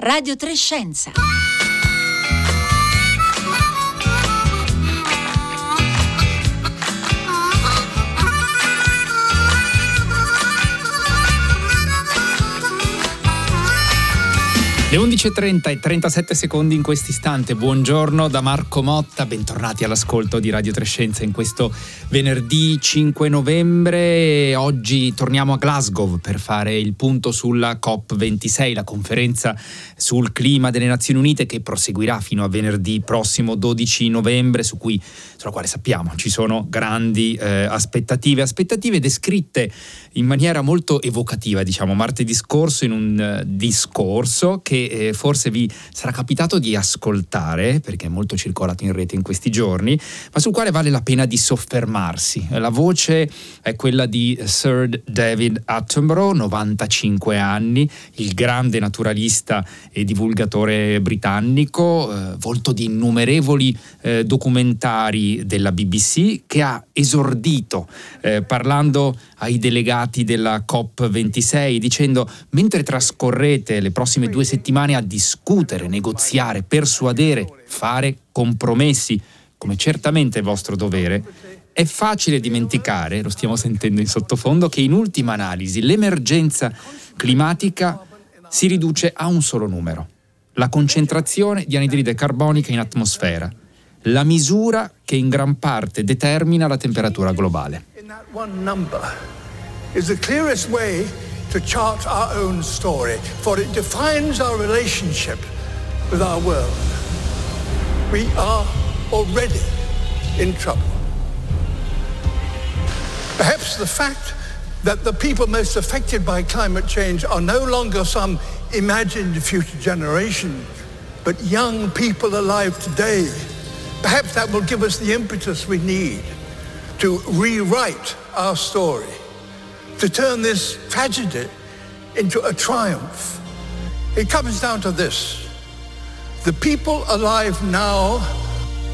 Radio Trescenza. Le 11.30 e 37 secondi in questo istante. Buongiorno da Marco Motta, bentornati all'ascolto di Radio Trescenza in questo venerdì 5 novembre. Oggi torniamo a Glasgow per fare il punto sulla COP26, la conferenza sul clima delle Nazioni Unite che proseguirà fino a venerdì prossimo 12 novembre, su cui, sulla quale sappiamo ci sono grandi eh, aspettative, aspettative descritte in maniera molto evocativa, diciamo, martedì scorso in un uh, discorso che eh, forse vi sarà capitato di ascoltare, perché è molto circolato in rete in questi giorni, ma sul quale vale la pena di soffermarsi. La voce è quella di Sir David Attenborough, 95 anni, il grande naturalista e divulgatore britannico, eh, volto di innumerevoli eh, documentari della BBC, che ha esordito eh, parlando ai delegati della COP26 dicendo mentre trascorrete le prossime due settimane a discutere, negoziare, persuadere, fare compromessi, come certamente è vostro dovere, è facile dimenticare, lo stiamo sentendo in sottofondo, che in ultima analisi l'emergenza climatica si riduce a un solo numero, la concentrazione di anidride carbonica in atmosfera, la misura che in gran parte determina la temperatura globale. To chart our own story, for it defines our relationship with our world. We are already in trouble. Perhaps the fact that the people most affected by climate change are no longer some imagined future generation, but young people alive today, perhaps that will give us the impetus we need to rewrite our story to turn this tragedy into a triumph. It comes down to this. The people alive now,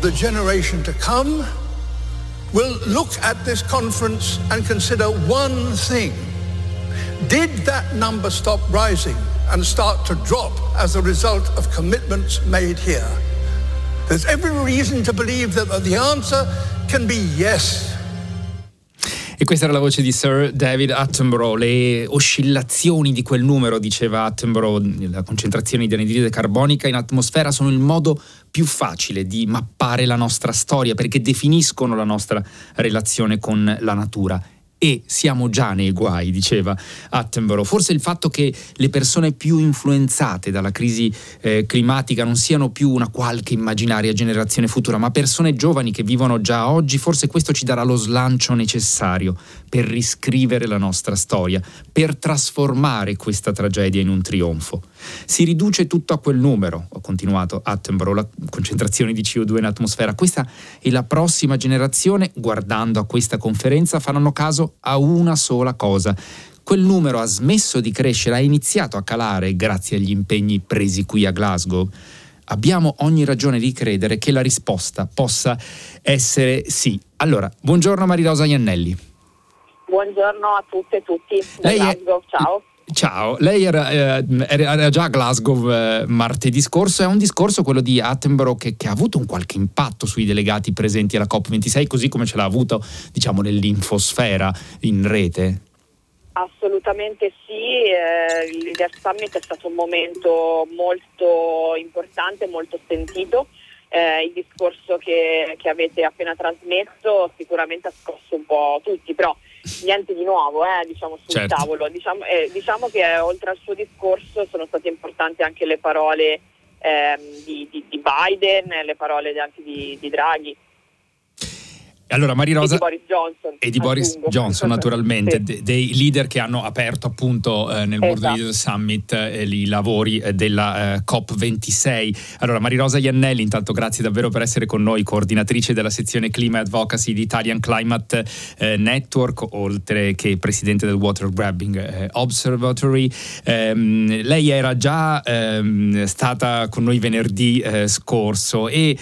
the generation to come, will look at this conference and consider one thing. Did that number stop rising and start to drop as a result of commitments made here? There's every reason to believe that the answer can be yes. E questa era la voce di Sir David Attenborough. Le oscillazioni di quel numero, diceva Attenborough, la concentrazione di anidride carbonica in atmosfera sono il modo più facile di mappare la nostra storia perché definiscono la nostra relazione con la natura e siamo già nei guai, diceva Attenborough. Forse il fatto che le persone più influenzate dalla crisi eh, climatica non siano più una qualche immaginaria generazione futura, ma persone giovani che vivono già oggi, forse questo ci darà lo slancio necessario per riscrivere la nostra storia, per trasformare questa tragedia in un trionfo. Si riduce tutto a quel numero, ho continuato Attenborough, la concentrazione di CO2 in atmosfera. Questa e la prossima generazione, guardando a questa conferenza, faranno caso a una sola cosa. Quel numero ha smesso di crescere, ha iniziato a calare grazie agli impegni presi qui a Glasgow. Abbiamo ogni ragione di credere che la risposta possa essere sì. Allora, buongiorno Marirosa Iannelli. Buongiorno a tutte e tutti. Lei Glasgow, è... ciao. Ciao, lei era, eh, era, già a Glasgow eh, martedì scorso, è un discorso quello di Attenborough che, che, ha avuto un qualche impatto sui delegati presenti alla COP26, così come ce l'ha avuto diciamo nell'infosfera in rete? Assolutamente sì, eh, il Leader Summit è stato un momento molto importante, molto sentito. Eh, il discorso che, che avete appena trasmesso sicuramente ha scosso un po' tutti, però niente di nuovo eh, diciamo, sul certo. tavolo. Diciamo, eh, diciamo, che eh, oltre al suo discorso sono state importanti anche le parole ehm, di, di, di, Biden, le parole anche di, di Draghi. Allora, Marirosa... E di Boris Johnson. E di Boris Johnson, naturalmente, sì. dei leader che hanno aperto appunto eh, nel World esatto. Leader Summit eh, i lavori eh, della eh, COP26. Allora, Marirosa Iannelli, intanto grazie davvero per essere con noi, coordinatrice della sezione Clima Advocacy di Italian Climate eh, Network, oltre che presidente del Water Grabbing eh, Observatory. Ehm, lei era già ehm, stata con noi venerdì scorso e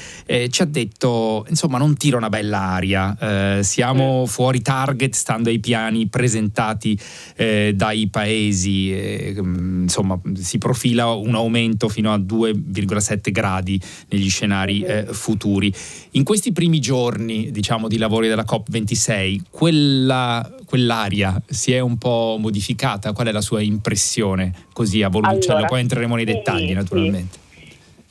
ci ha detto, insomma, non tira una bella aria l'aria, eh, siamo fuori target stando ai piani presentati eh, dai paesi, eh, insomma si profila un aumento fino a 2,7 gradi negli scenari eh, futuri. In questi primi giorni diciamo, di lavori della COP26, quella, quell'aria si è un po' modificata? Qual è la sua impressione così a voluccia? Allora, poi entreremo nei dettagli sì, naturalmente. Sì.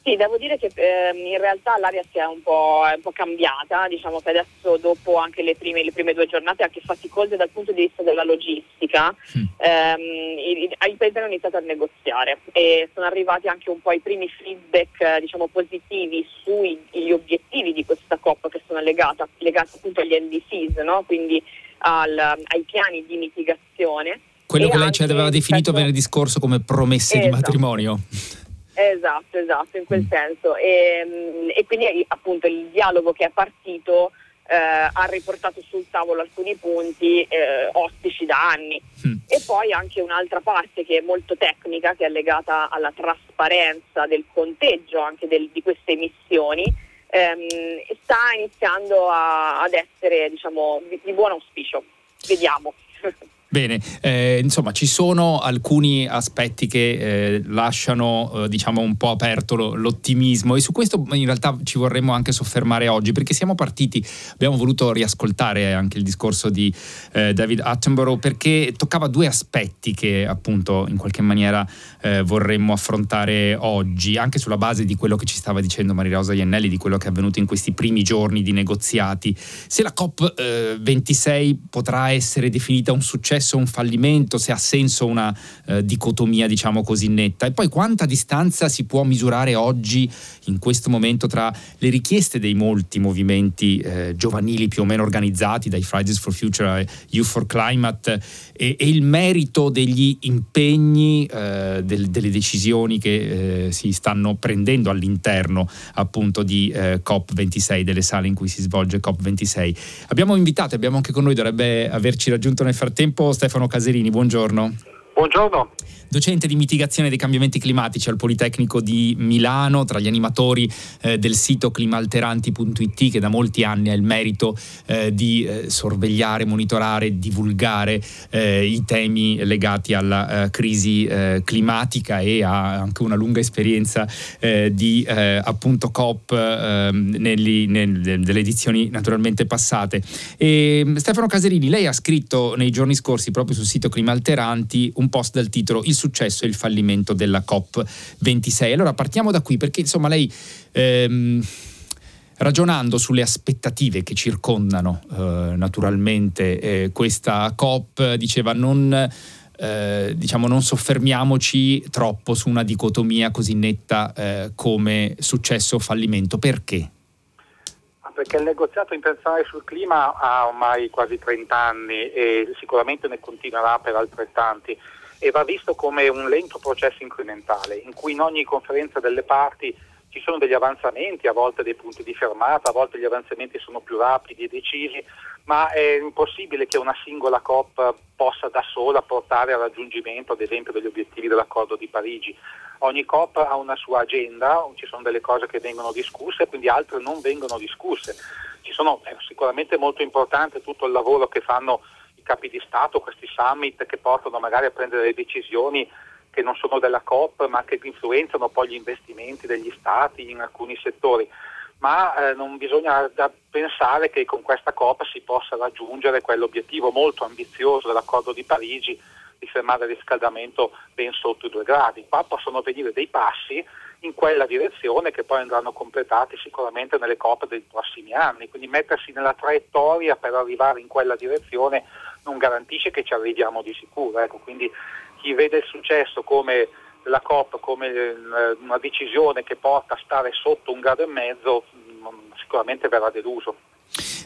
Sì, devo dire che eh, in realtà l'aria si è un, po', è un po' cambiata, diciamo che adesso dopo anche le prime, le prime, due giornate anche faticose dal punto di vista della logistica, mm. ehm, i, i, paesi hanno iniziato a negoziare e sono arrivati anche un po' i primi feedback diciamo, positivi sugli obiettivi di questa COP che sono legati appunto agli NDCs, no? quindi al, ai piani di mitigazione. Quello che lei ci aveva definito venerdì scorso come promesse esatto. di matrimonio. Esatto, esatto, in quel mm. senso. E, mm, e, quindi appunto il dialogo che è partito eh, ha riportato sul tavolo alcuni punti eh, ostici da anni. Mm. E poi anche un'altra parte che è molto tecnica, che è legata alla trasparenza del conteggio anche del, di queste emissioni, ehm, sta iniziando a, ad essere diciamo, di, di buon auspicio. Vediamo. Bene, eh, insomma ci sono alcuni aspetti che eh, lasciano eh, diciamo un po' aperto lo, l'ottimismo e su questo in realtà ci vorremmo anche soffermare oggi perché siamo partiti, abbiamo voluto riascoltare anche il discorso di eh, David Attenborough perché toccava due aspetti che appunto in qualche maniera eh, vorremmo affrontare oggi, anche sulla base di quello che ci stava dicendo Maria Rosa Iannelli, di quello che è avvenuto in questi primi giorni di negoziati. Se la COP26 eh, potrà essere definita un successo successo un fallimento, se ha senso una eh, dicotomia diciamo così netta? E poi quanta distanza si può misurare oggi in questo momento tra le richieste dei molti movimenti eh, giovanili più o meno organizzati dai Fridays for Future a Youth for Climate e, e il merito degli impegni eh, del, delle decisioni che eh, si stanno prendendo all'interno appunto di eh, COP26 delle sale in cui si svolge COP26. Abbiamo invitato abbiamo anche con noi dovrebbe averci raggiunto nel frattempo Stefano Caserini, buongiorno. Buongiorno docente di mitigazione dei cambiamenti climatici al Politecnico di Milano, tra gli animatori eh, del sito climalteranti.it che da molti anni ha il merito eh, di eh, sorvegliare, monitorare, divulgare eh, i temi legati alla eh, crisi eh, climatica e ha anche una lunga esperienza di appunto COP ehm, negli, nel, nelle edizioni naturalmente passate. E, Stefano Caserini, lei ha scritto nei giorni scorsi proprio sul sito Climalteranti un post dal titolo Il successo e il fallimento della COP26. Allora partiamo da qui perché insomma lei... Ehm, ragionando sulle aspettative che circondano eh, naturalmente eh, questa COP, diceva non, eh, diciamo, non soffermiamoci troppo su una dicotomia così netta eh, come successo o fallimento. Perché? Perché il negoziato internazionale sul clima ha ormai quasi 30 anni e sicuramente ne continuerà per altrettanti e va visto come un lento processo incrementale in cui in ogni conferenza delle parti ci sono degli avanzamenti, a volte dei punti di fermata, a volte gli avanzamenti sono più rapidi e decisi, ma è impossibile che una singola COP possa da sola portare al raggiungimento, ad esempio, degli obiettivi dell'accordo di Parigi. Ogni COP ha una sua agenda, ci sono delle cose che vengono discusse, quindi altre non vengono discusse. Sono, è sicuramente molto importante tutto il lavoro che fanno i capi di Stato, questi summit che portano magari a prendere le decisioni che non sono della COP ma che influenzano poi gli investimenti degli Stati in alcuni settori. Ma eh, non bisogna pensare che con questa COP si possa raggiungere quell'obiettivo molto ambizioso dell'accordo di Parigi di fermare il riscaldamento ben sotto i due gradi. Qua possono venire dei passi in quella direzione che poi andranno completati sicuramente nelle COP dei prossimi anni. Quindi mettersi nella traiettoria per arrivare in quella direzione non garantisce che ci arriviamo di sicuro. Ecco, quindi chi vede il successo come la COP come eh, una decisione che porta a stare sotto un grado e mezzo mm, sicuramente verrà deluso.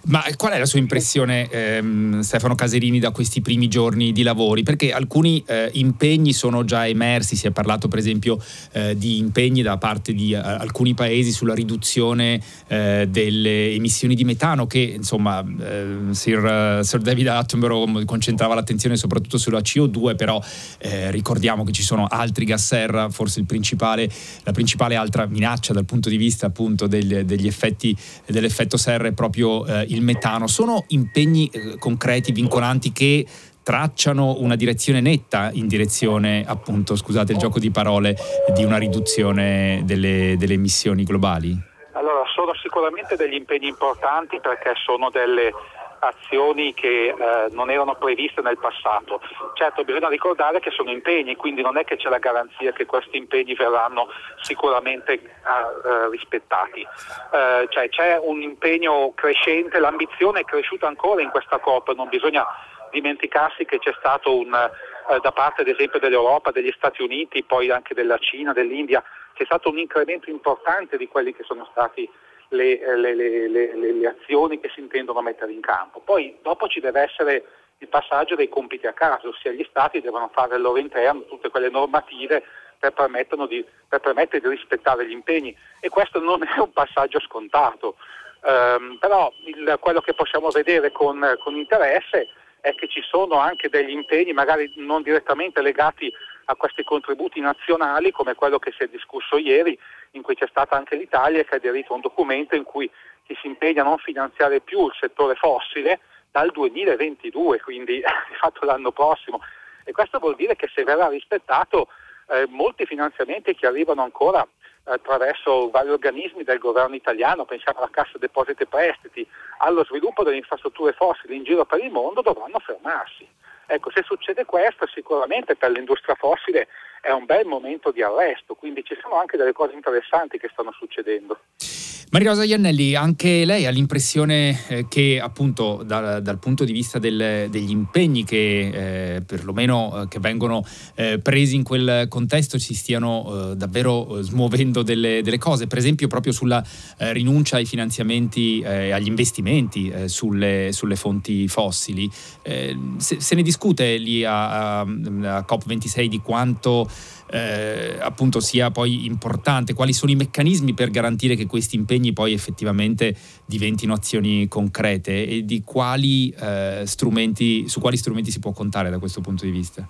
Ma qual è la sua impressione, ehm, Stefano Caserini, da questi primi giorni di lavori? Perché alcuni eh, impegni sono già emersi, si è parlato per esempio eh, di impegni da parte di eh, alcuni paesi sulla riduzione eh, delle emissioni di metano che insomma eh, Sir, Sir, David Attenborough concentrava l'attenzione soprattutto sulla CO2, però eh, ricordiamo che ci sono altri gas serra, forse principale, la principale altra minaccia dal punto di vista appunto degli, degli effetti, dell'effetto serra è proprio il metano. Sono impegni eh, concreti, vincolanti che tracciano una direzione netta in direzione, appunto, scusate il gioco di parole, di una riduzione delle, delle emissioni globali? Allora, sono sicuramente degli impegni importanti perché sono delle azioni che eh, non erano previste nel passato. Certo bisogna ricordare che sono impegni, quindi non è che c'è la garanzia che questi impegni verranno sicuramente eh, eh rispettati. Eh, cioè, c'è un impegno crescente, l'ambizione è cresciuta ancora in questa COP, non bisogna dimenticarsi che c'è stato un, eh, da parte ad esempio dell'Europa, degli Stati Uniti, poi anche della Cina, dell'India, c'è stato un incremento importante di quelli che sono stati le, le, le, le, azioni che si intendono mettere in campo. Poi dopo ci deve essere il passaggio dei compiti a caso, ossia gli Stati devono fare al loro interno tutte quelle normative per, di, per permettere di rispettare gli impegni e questo non è un passaggio scontato. Um, però il, quello che possiamo vedere con, con interesse è che ci sono anche degli impegni magari non direttamente legati a questi contributi nazionali come quello che si è discusso ieri, in cui c'è stata anche l'Italia che ha aderito a un documento in cui ci si impegna a non finanziare più il settore fossile dal 2022, quindi di fatto l'anno prossimo. E questo vuol dire che se verrà rispettato eh, molti finanziamenti che arrivano ancora attraverso vari organismi del governo italiano, pensiamo alla Cassa Depositi e Prestiti, allo sviluppo delle infrastrutture fossili in giro per il mondo, dovranno fermarsi. Ecco, se succede questo sicuramente per l'industria fossile è un bel momento di arresto, quindi ci sono anche delle cose interessanti che stanno succedendo. Maria Rosa Iannelli, anche lei ha l'impressione eh, che appunto da, dal punto di vista del, degli impegni che eh, perlomeno eh, che vengono eh, presi in quel contesto si stiano eh, davvero eh, smuovendo delle, delle, cose, per esempio proprio sulla rinuncia ai finanziamenti, agli investimenti sulle, sulle, fonti fossili. Se, se, ne discute lì a, a, a COP26 di quanto appunto sia poi importante, quali sono i meccanismi per garantire che questi impegni poi effettivamente diventino azioni concrete e di quali eh, strumenti, su quali strumenti si può contare da questo punto di vista?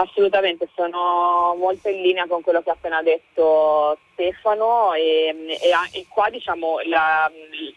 Assolutamente, sono molto in linea con quello che ha appena detto Stefano e, e, e qua diciamo la,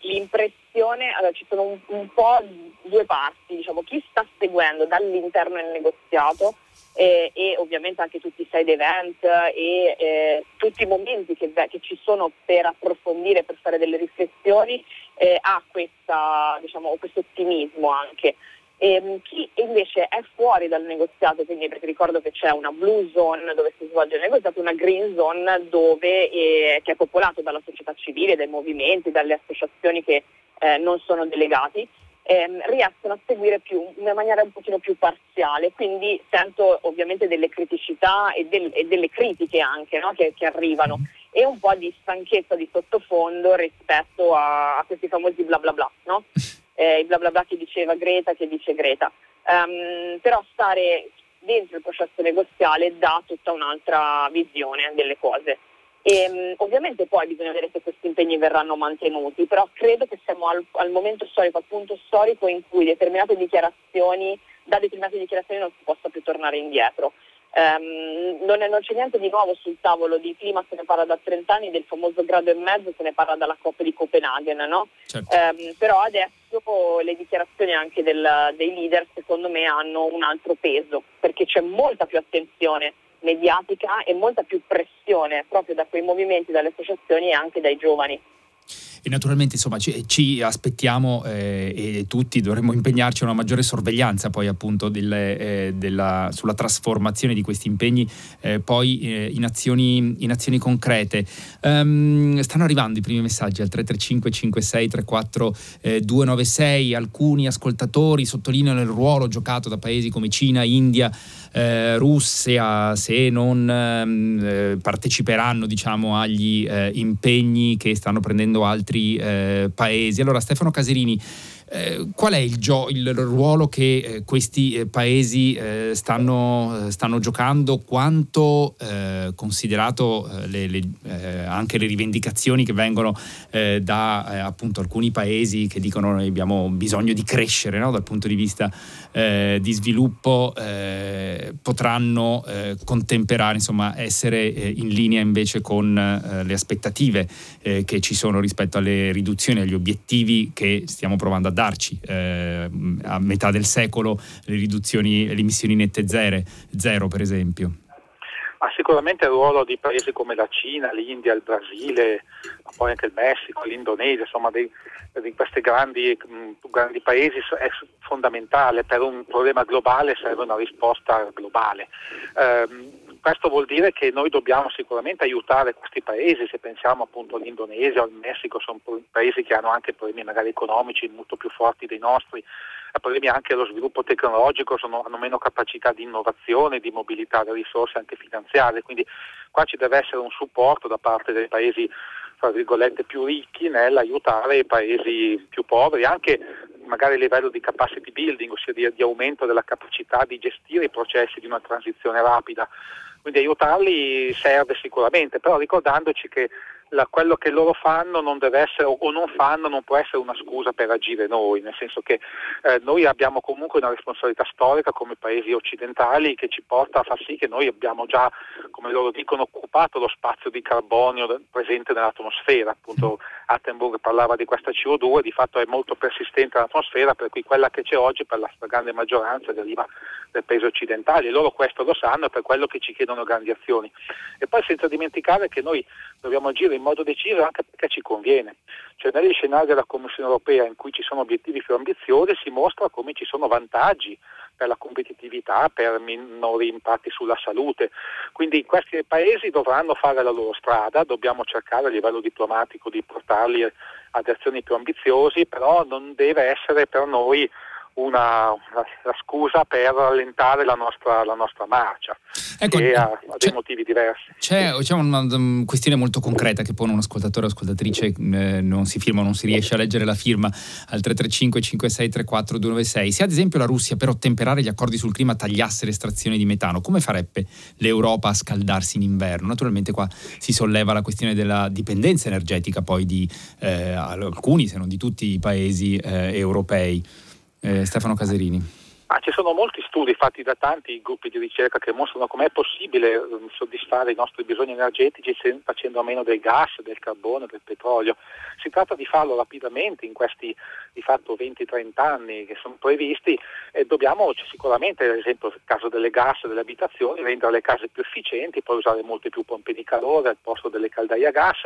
l'impressione, allora ci sono un, un, po' due parti, diciamo, chi sta seguendo dall'interno del negoziato e, e ovviamente anche tutti i side event e eh, tutti i momenti che, che, ci sono per approfondire, per fare delle riflessioni, eh, ha questa, diciamo, questo ottimismo anche. E, ehm, chi invece è fuori dal negoziato, quindi perché ricordo che c'è una blue zone dove si svolge il negoziato, una green zone dove, eh, che è popolato dalla società civile, dai movimenti, dalle associazioni che eh, non sono delegati, ehm, riescono a seguire più, in una maniera un pochino più parziale, quindi sento ovviamente delle criticità e, del, e delle critiche anche no? che, che, arrivano e un po' di stanchezza di sottofondo rispetto a, a questi famosi bla bla bla, no? eh, bla bla bla che diceva Greta, che dice Greta. Um, però stare dentro il processo negoziale dà tutta un'altra visione delle cose. E, um, ovviamente poi bisogna vedere se questi impegni verranno mantenuti, però credo che siamo al, al, momento storico, al punto storico in cui determinate dichiarazioni, da determinate dichiarazioni non si possa più tornare indietro. Um, non, è, non, c'è niente di nuovo sul tavolo di clima, se ne parla da 30 anni, del famoso grado e mezzo se ne parla dalla COP di Copenaghen, no? certo. um, però adesso le dichiarazioni anche del, dei leader secondo me hanno un altro peso, perché c'è molta più attenzione mediatica e molta più pressione proprio da quei movimenti, dalle associazioni e anche dai giovani. E naturalmente insomma ci, ci aspettiamo eh, e tutti dovremmo impegnarci a una maggiore sorveglianza poi appunto del, eh, della, sulla trasformazione di questi impegni eh, poi eh, in azioni, in, azioni, concrete. Um, stanno arrivando i primi messaggi al 335 56 34 296, alcuni ascoltatori sottolineano il ruolo giocato da paesi come Cina, India, eh, Russia, se non ehm, eh, parteciperanno diciamo agli impegni che stanno prendendo altri altri eh, paesi. Allora Stefano Caserini, Eh, qual è il, gio- il ruolo che eh, questi eh, paesi eh, stanno, stanno, giocando? Quanto, eh, considerato le, le, anche le rivendicazioni che vengono da appunto alcuni paesi che dicono che abbiamo bisogno di crescere no? dal punto di vista di sviluppo, potranno contemperare, insomma, essere in linea invece con le aspettative che ci sono rispetto alle riduzioni, agli obiettivi che stiamo provando a darci. Eh, a metà del secolo le riduzioni, le emissioni nette zero, zero per esempio. Ma sicuramente il ruolo di paesi come la Cina, l'India, il Brasile, ma poi anche il Messico, l'Indonesia, insomma dei, di questi grandi, grandi, paesi è fondamentale. Per un problema globale serve una risposta globale. Eh, questo vuol dire che noi dobbiamo sicuramente aiutare questi paesi, se pensiamo appunto all'Indonesia o al Messico, sono paesi che hanno anche problemi magari economici molto più forti dei nostri, problemi anche allo sviluppo tecnologico, sono, hanno meno capacità di innovazione, di mobilitare risorse anche finanziarie, quindi qua ci deve essere un supporto da parte dei paesi tra virgolette più ricchi nell'aiutare i paesi più poveri, anche magari a livello di capacity building, ossia di, di aumento della capacità di gestire i processi di una transizione rapida. Quindi aiutarli serve sicuramente, però ricordandoci che la, quello che loro fanno non deve essere o non fanno non può essere una scusa per agire noi, nel senso che eh, noi abbiamo comunque una responsabilità storica come paesi occidentali che ci porta a far sì che noi abbiamo già, come loro dicono, occupato lo spazio di carbonio presente nell'atmosfera, appunto Attenborough parlava di questa CO2, di fatto è molto persistente nell'atmosfera, per cui quella che c'è oggi per la stragrande maggioranza deriva dai paesi occidentali e loro questo lo sanno, è per quello che ci chiedono grandi azioni. E poi senza dimenticare che noi dobbiamo agire in modo deciso anche perché ci conviene. Cioè negli scenari della Commissione europea in cui ci sono obiettivi più ambiziosi si mostra come ci sono vantaggi per la competitività, per minori impatti sulla salute. Quindi questi paesi dovranno fare la loro strada, dobbiamo cercare a livello diplomatico di portarli ad azioni più ambiziosi, però non deve essere per noi una, una, una scusa per rallentare la nostra, la nostra marcia ecco, e ha, ha dei motivi diversi. C'è, c'è, una questione molto concreta che pone un ascoltatore o ascoltatrice, eh, non si firma, non si riesce a leggere la firma al 335 5634 296. Se ad esempio la Russia per ottemperare gli accordi sul clima tagliasse l'estrazione di metano, come farebbe l'Europa a scaldarsi in inverno? Naturalmente qua si solleva la questione della dipendenza energetica poi di eh, alcuni, se non di tutti i paesi eh, europei. Eh, Stefano Caserini. Ah, ci sono molti studi fatti da tanti gruppi di ricerca che mostrano com'è possibile um, soddisfare i nostri bisogni energetici facendo a meno del gas, del carbone, del petrolio. Si tratta di farlo rapidamente in questi di fatto 20-30 anni che sono previsti e dobbiamo sicuramente, ad esempio nel caso delle gas delle abitazioni, rendere le case più efficienti, poi usare molte più pompe di calore al posto delle caldaie a gas.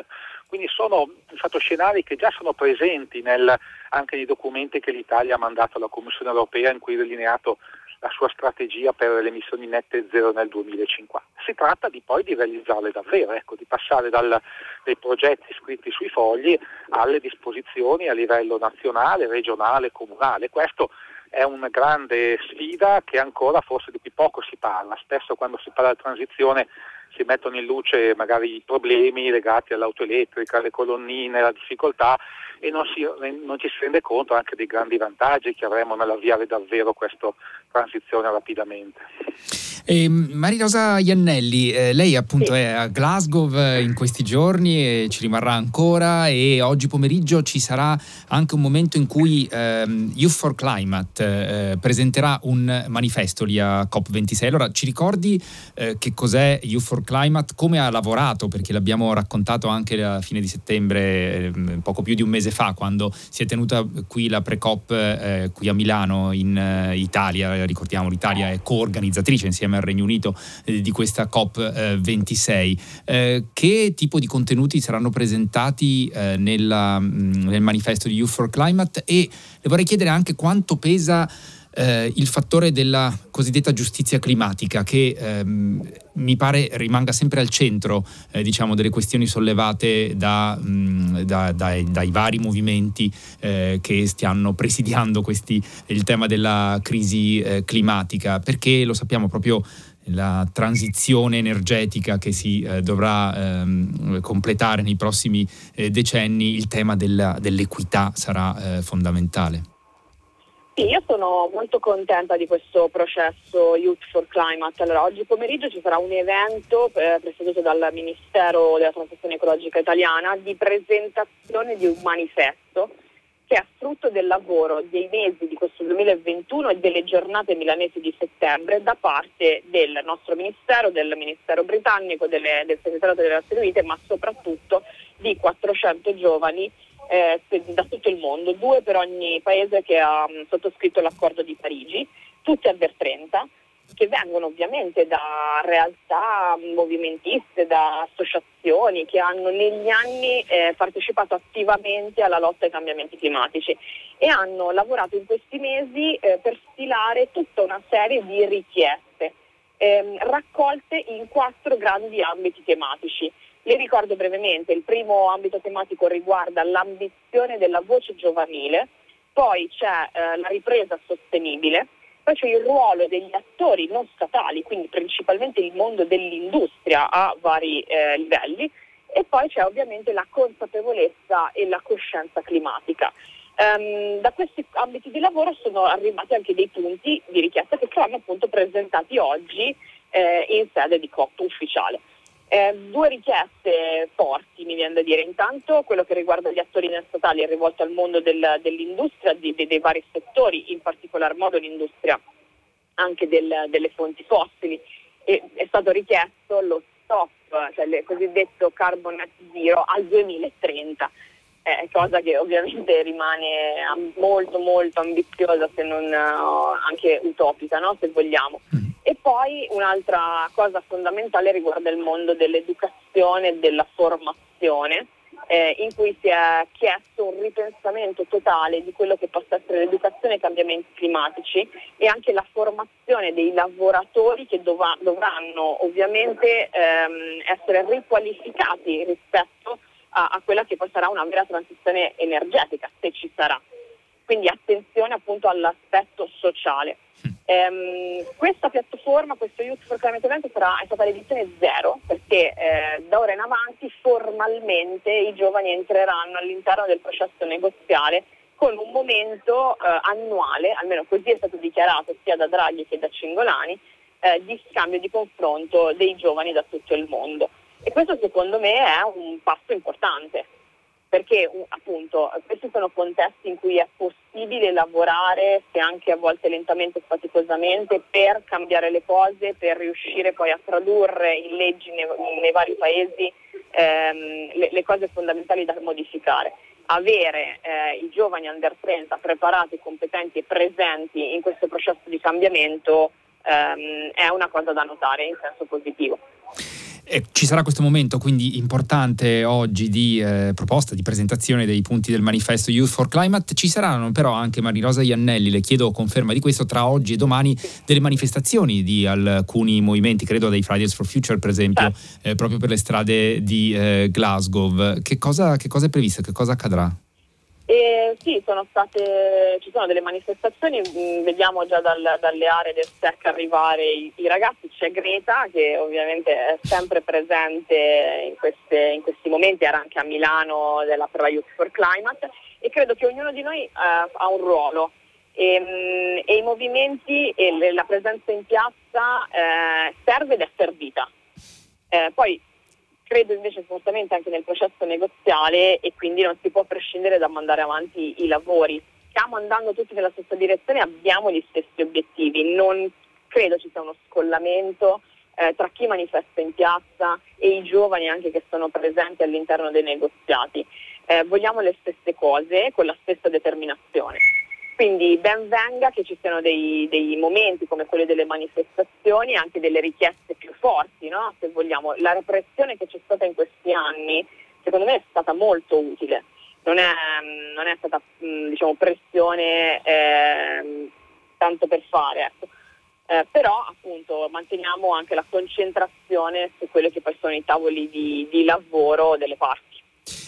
Quindi sono fatto scenari che già sono presenti nel, anche nei documenti che l'Italia ha mandato alla Commissione europea in cui delineato delineato la sua strategia per le emissioni nette zero nel 2050. Si tratta di poi di realizzarle davvero, ecco, di passare dal, dai progetti scritti sui fogli alle disposizioni a livello nazionale, regionale, comunale. Questo è una grande sfida che ancora forse di cui poco si parla. Spesso quando si parla di transizione si mettono in luce magari i problemi legati all'auto elettrica, alle colonnine, la difficoltà e non, si, non, ci si rende conto anche dei grandi vantaggi che avremo nell'avviare davvero questa transizione rapidamente. Eh, Maria Rosa Iannelli, eh, lei appunto sì. è a Glasgow eh, in questi giorni e ci rimarrà ancora e oggi pomeriggio ci sarà anche un momento in cui ehm, Youth for Climate eh, presenterà un manifesto lì a COP26. Allora ci ricordi eh, che cos'è Youth for Climate, come ha lavorato, perché l'abbiamo raccontato anche a fine di settembre, ehm, poco più di un mese fa, quando si è tenuta qui la pre-COP eh, qui a Milano in Italia, ricordiamo l'Italia è co-organizzatrice insieme al Regno Unito eh, di questa COP26. Eh, che tipo di contenuti saranno presentati eh, nella, mm, nel manifesto di Youth for Climate e le vorrei chiedere anche quanto pesa eh, il fattore della cosiddetta giustizia climatica che ehm, mi pare rimanga sempre al centro eh, diciamo, delle questioni sollevate da, mh, mm, da, dai, dai, vari movimenti eh, che stiano presidiando questi, il tema della crisi eh, climatica perché lo sappiamo proprio la transizione energetica che si eh, dovrà ehm, completare nei prossimi eh, decenni, il tema della, dell'equità sarà eh, fondamentale. Sì, io sono molto contenta di questo processo Youth for Climate. Allora, oggi pomeriggio ci sarà un evento eh, presieduto dal Ministero della Transizione Ecologica Italiana di presentazione di un manifesto che è frutto del lavoro dei mesi di questo 2021 e delle giornate milanesi di settembre da parte del nostro Ministero, del Ministero britannico, delle, del Segretariato delle Nazioni Unite, ma soprattutto di 400 giovani eh, da tutto il mondo, due per ogni paese che ha mh, sottoscritto l'accordo di Parigi, tutti under 30, che vengono ovviamente da realtà movimentiste, da associazioni che hanno negli anni eh, partecipato attivamente alla lotta ai cambiamenti climatici e hanno lavorato in questi mesi eh, per stilare tutta una serie di richieste ehm, raccolte in quattro grandi ambiti tematici. Le ricordo brevemente, il primo ambito tematico riguarda l'ambizione della voce giovanile, poi c'è eh, la ripresa sostenibile, poi c'è il ruolo degli attori non statali, quindi principalmente il mondo dell'industria a vari eh, livelli, e poi c'è ovviamente la consapevolezza e la coscienza climatica. Um, da questi ambiti di lavoro sono arrivati anche dei punti di richiesta che saranno appunto presentati oggi eh, in sede di COP ufficiale. Eh, due richieste forti mi viene da dire, intanto quello che riguarda gli attori non statali è rivolto al mondo del, dell'industria, di, di, dei vari settori, in particolar modo l'industria anche del, delle fonti fossili. E è stato richiesto lo stop, cioè il cosiddetto carbon net zero al 2030. Eh, cosa che ovviamente rimane molto molto ambiziosa se non uh, anche utopica no? se vogliamo. Mm. E poi un'altra cosa fondamentale riguarda il mondo dell'educazione e della formazione, eh, in cui si è chiesto un ripensamento totale di quello che possa essere l'educazione ai cambiamenti climatici e anche la formazione dei lavoratori che dov- dovranno ovviamente ehm, essere riqualificati rispetto a-, a quella che poi sarà una vera transizione energetica, se ci sarà. Quindi attenzione appunto all'aspetto sociale. Um, questa piattaforma, questo Youth for Climate Event sarà, è stata l'edizione zero perché eh, da ora in avanti formalmente i giovani entreranno all'interno del processo negoziale con un momento eh, annuale, almeno così è stato dichiarato sia da Draghi che da Cingolani, eh, di scambio di confronto dei giovani da tutto il mondo. E questo secondo me è un passo importante perché appunto questi sono contesti in cui è possibile lavorare, se anche a volte lentamente e faticosamente, per cambiare le cose, per riuscire poi a tradurre in leggi nei, nei vari paesi ehm, le, le, cose fondamentali da modificare. Avere eh, i giovani under 30 preparati, competenti e presenti in questo processo di cambiamento ehm, è una cosa da notare in senso positivo. E ci sarà questo momento quindi importante oggi di eh, proposta, di presentazione dei punti del manifesto Youth for Climate. Ci saranno però anche Marirosa Iannelli, le chiedo conferma di questo, tra oggi e domani delle manifestazioni di alcuni movimenti, credo dei Fridays for Future per esempio, eh, proprio per le strade di eh, Glasgow. Che cosa, che cosa è previsto? Che cosa accadrà? E sì, sono state, ci sono delle manifestazioni, mm, vediamo già dal, dalle aree del SEC arrivare i, i, ragazzi, c'è Greta che ovviamente è sempre presente in, queste, in questi momenti, era anche a Milano della, la Youth for Climate e credo che ognuno di noi eh, ha un ruolo e, mm, e, i movimenti e la presenza in piazza eh, serve ed è servita. Eh, poi credo invece fortemente anche nel processo negoziale e quindi non si può prescindere da mandare avanti i lavori. Stiamo andando tutti nella stessa direzione, abbiamo gli stessi obiettivi, non credo ci sia uno scollamento eh, tra chi manifesta in piazza e i giovani anche che sono presenti all'interno dei negoziati. Eh, vogliamo le stesse cose con la stessa determinazione. Quindi ben venga che ci siano dei, dei, momenti come quelli delle manifestazioni, anche delle richieste più forti, no? se vogliamo. La repressione che c'è stata in questi anni, secondo me è stata molto utile. Non è, non è stata diciamo, pressione eh, tanto per fare. Ecco. Eh, però appunto manteniamo anche la concentrazione su quelli che poi sono i tavoli di, di lavoro delle parti.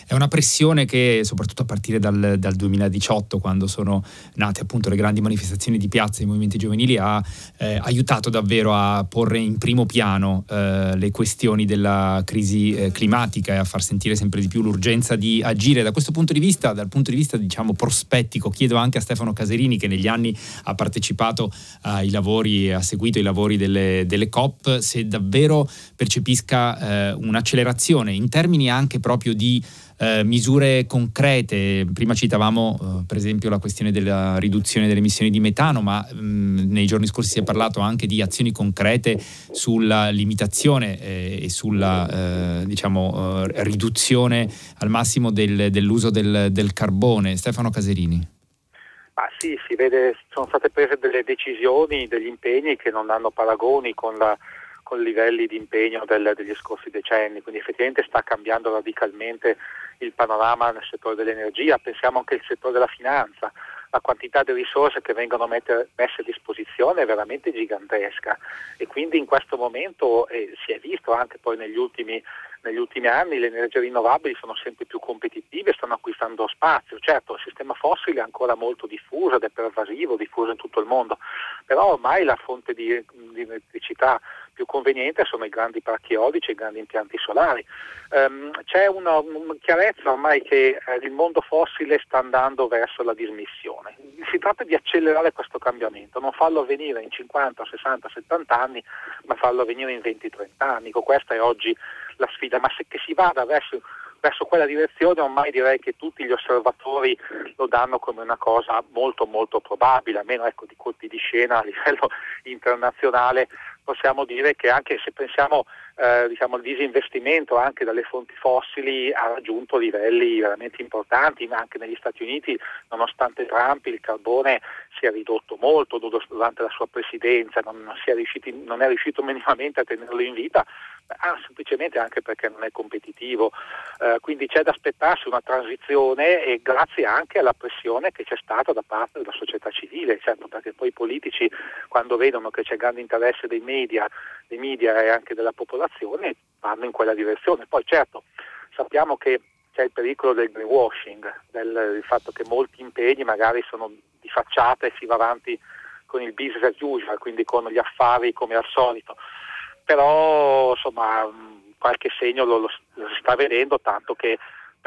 È una pressione che soprattutto a partire dal, dal 2018 quando sono nate appunto le grandi manifestazioni di piazza e i movimenti giovanili ha eh, aiutato davvero a porre in primo piano eh, le questioni della crisi eh, climatica e a far sentire sempre di più l'urgenza di agire. Da questo punto di vista, dal punto di vista diciamo prospettico, chiedo anche a Stefano Caserini che negli anni ha partecipato ai lavori, ha seguito i lavori delle, delle COP, se davvero percepisca eh, un'accelerazione in termini anche proprio di eh, misure concrete. Prima citavamo eh, per esempio la questione della riduzione delle emissioni di metano, ma mh, mm, nei giorni scorsi si è parlato anche di azioni concrete sulla limitazione eh, e sulla eh, diciamo, eh, riduzione al massimo del, dell'uso del, del carbone. Stefano Caserini. Ah, sì, si vede, sono state prese delle decisioni, degli impegni che non hanno paragoni con la con livelli di impegno del, degli scorsi decenni, quindi effettivamente sta cambiando radicalmente il panorama nel settore dell'energia, pensiamo anche al settore della finanza, la quantità di risorse che vengono mette, messe a disposizione è veramente gigantesca e quindi in questo momento eh, si è visto anche poi negli ultimi, negli ultimi anni le energie rinnovabili sono sempre più competitive, stanno acquistando spazio, certo il sistema fossile è ancora molto diffuso ed è pervasivo, diffuso in tutto il mondo, però ormai la fonte di, di elettricità più conveniente sono i grandi parchi eolici e i grandi impianti solari. Um, c'è una, una, chiarezza ormai che eh, il mondo fossile sta andando verso la dismissione. Si tratta di accelerare questo cambiamento, non farlo avvenire in 50, 60, 70 anni, ma farlo avvenire in 20-30 anni. Questa è oggi la sfida, ma se che si vada verso verso quella direzione ormai direi che tutti gli osservatori lo danno come una cosa molto molto probabile, almeno ecco, di colpi di scena a livello internazionale possiamo dire che anche se pensiamo eh, diciamo, al disinvestimento anche dalle fonti fossili ha raggiunto livelli veramente importanti, ma anche negli Stati Uniti, nonostante Trump, il carbone si è ridotto molto durante la sua presidenza, non, non, è, riusciti, non è riuscito minimamente a tenerlo in vita, ah, semplicemente anche perché non è competitivo. Eh, quindi c'è da aspettarsi una transizione e grazie anche alla pressione che c'è stata da parte della società civile, certo perché poi i politici quando vedono che c'è grande interesse dei media, dei media e anche della popolazione vanno in quella direzione. Poi certo sappiamo che c'è il pericolo del greenwashing, del, del fatto che molti impegni magari sono di facciata e si va avanti con il business as usual, quindi con gli affari come al solito però insomma qualche segno lo, lo, lo si sta vedendo, tanto che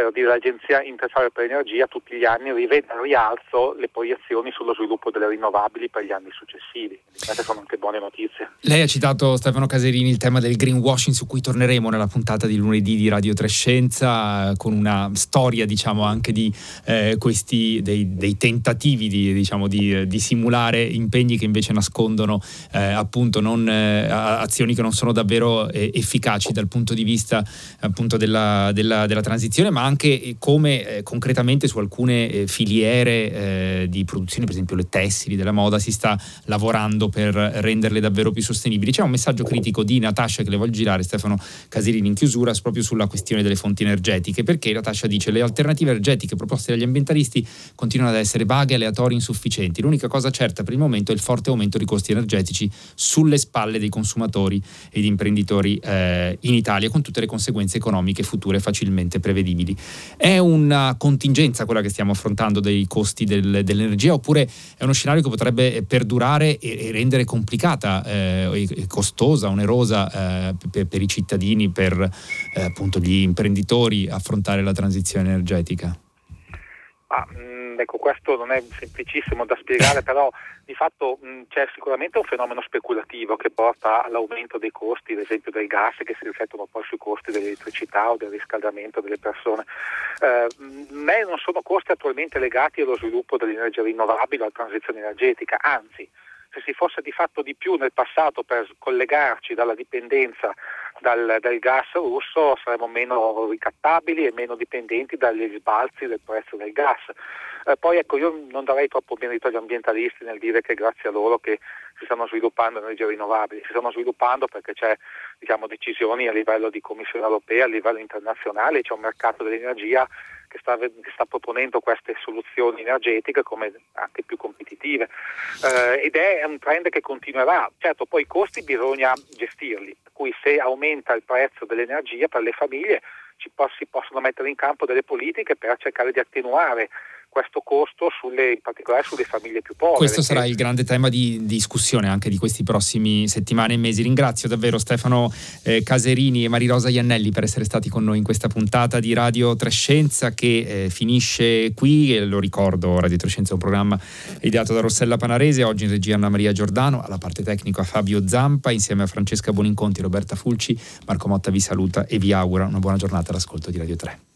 per dire l'Agenzia Internazionale per l'Energia tutti gli anni rivede al rialzo le proiezioni sullo sviluppo delle rinnovabili per gli anni successivi. Queste sono anche buone notizie. Lei ha citato Stefano Caserini il tema del greenwashing su cui torneremo nella puntata di lunedì di Radio Trescenza con una storia diciamo anche di eh, questi dei, dei, tentativi di, diciamo, di, di, simulare impegni che invece nascondono eh, appunto non, eh, azioni che non sono davvero eh, efficaci dal punto di vista appunto della, della, della transizione ma anche come eh, concretamente su alcune eh, filiere eh, di produzione, per esempio le tessili della moda, si sta lavorando per renderle davvero più sostenibili. C'è un messaggio critico di Natascia che le vuol girare, Stefano Caserini in chiusura, proprio sulla questione delle fonti energetiche, perché Natascia dice le alternative energetiche proposte dagli ambientalisti continuano ad essere vaghe, aleatorie, insufficienti. L'unica cosa certa per il momento è il forte aumento dei costi energetici sulle spalle dei consumatori ed imprenditori eh, in Italia, con tutte le conseguenze economiche future facilmente prevedibili. È una contingenza quella che stiamo affrontando dei costi del, dell'energia oppure è uno scenario che potrebbe perdurare e, e rendere complicata eh, e costosa, onerosa eh, per, per, i cittadini, per eh, appunto gli imprenditori affrontare la transizione energetica? Ah, ecco, questo non è semplicissimo da spiegare, però di fatto mh, c'è sicuramente un fenomeno speculativo che porta all'aumento dei costi, ad esempio del gas, che si riflettono poi sui costi dell'elettricità o del riscaldamento delle persone. Eh, non sono costi attualmente legati allo sviluppo dell'energia rinnovabile o alla transizione energetica, anzi se si fosse di fatto di più nel passato per collegarci dalla dipendenza dal, dal, gas russo saremmo meno ricattabili e meno dipendenti dagli sbalzi del prezzo del gas. Eh, poi ecco, io non darei troppo merito agli ambientalisti nel dire che grazie a loro che si stanno sviluppando energie rinnovabili, si stanno sviluppando perché c'è diciamo, decisioni a livello di Commissione europea, a livello internazionale, c'è un mercato dell'energia che sta, che sta, proponendo queste soluzioni energetiche come anche più competitive eh, ed è un trend che continuerà. Certo, poi i costi bisogna gestirli, per cui se aumenta il prezzo dell'energia per le famiglie ci si possono mettere in campo delle politiche per cercare di attenuare questo costo sulle, in particolare sulle famiglie più povere. Questo sarà il grande tema di discussione anche di questi prossimi settimane e mesi. Ringrazio davvero Stefano eh, Caserini e Marirosa Iannelli per essere stati con noi in questa puntata di Radio Trescenza che eh, finisce qui, e lo ricordo, Radio Trescenza è un programma ideato da Rossella Panarese, oggi in regia Anna Maria Giordano, alla parte tecnica Fabio Zampa, insieme a Francesca Boninconti, Roberta Fulci, Marco Motta vi saluta e vi augura una buona giornata all'ascolto di Radio 3.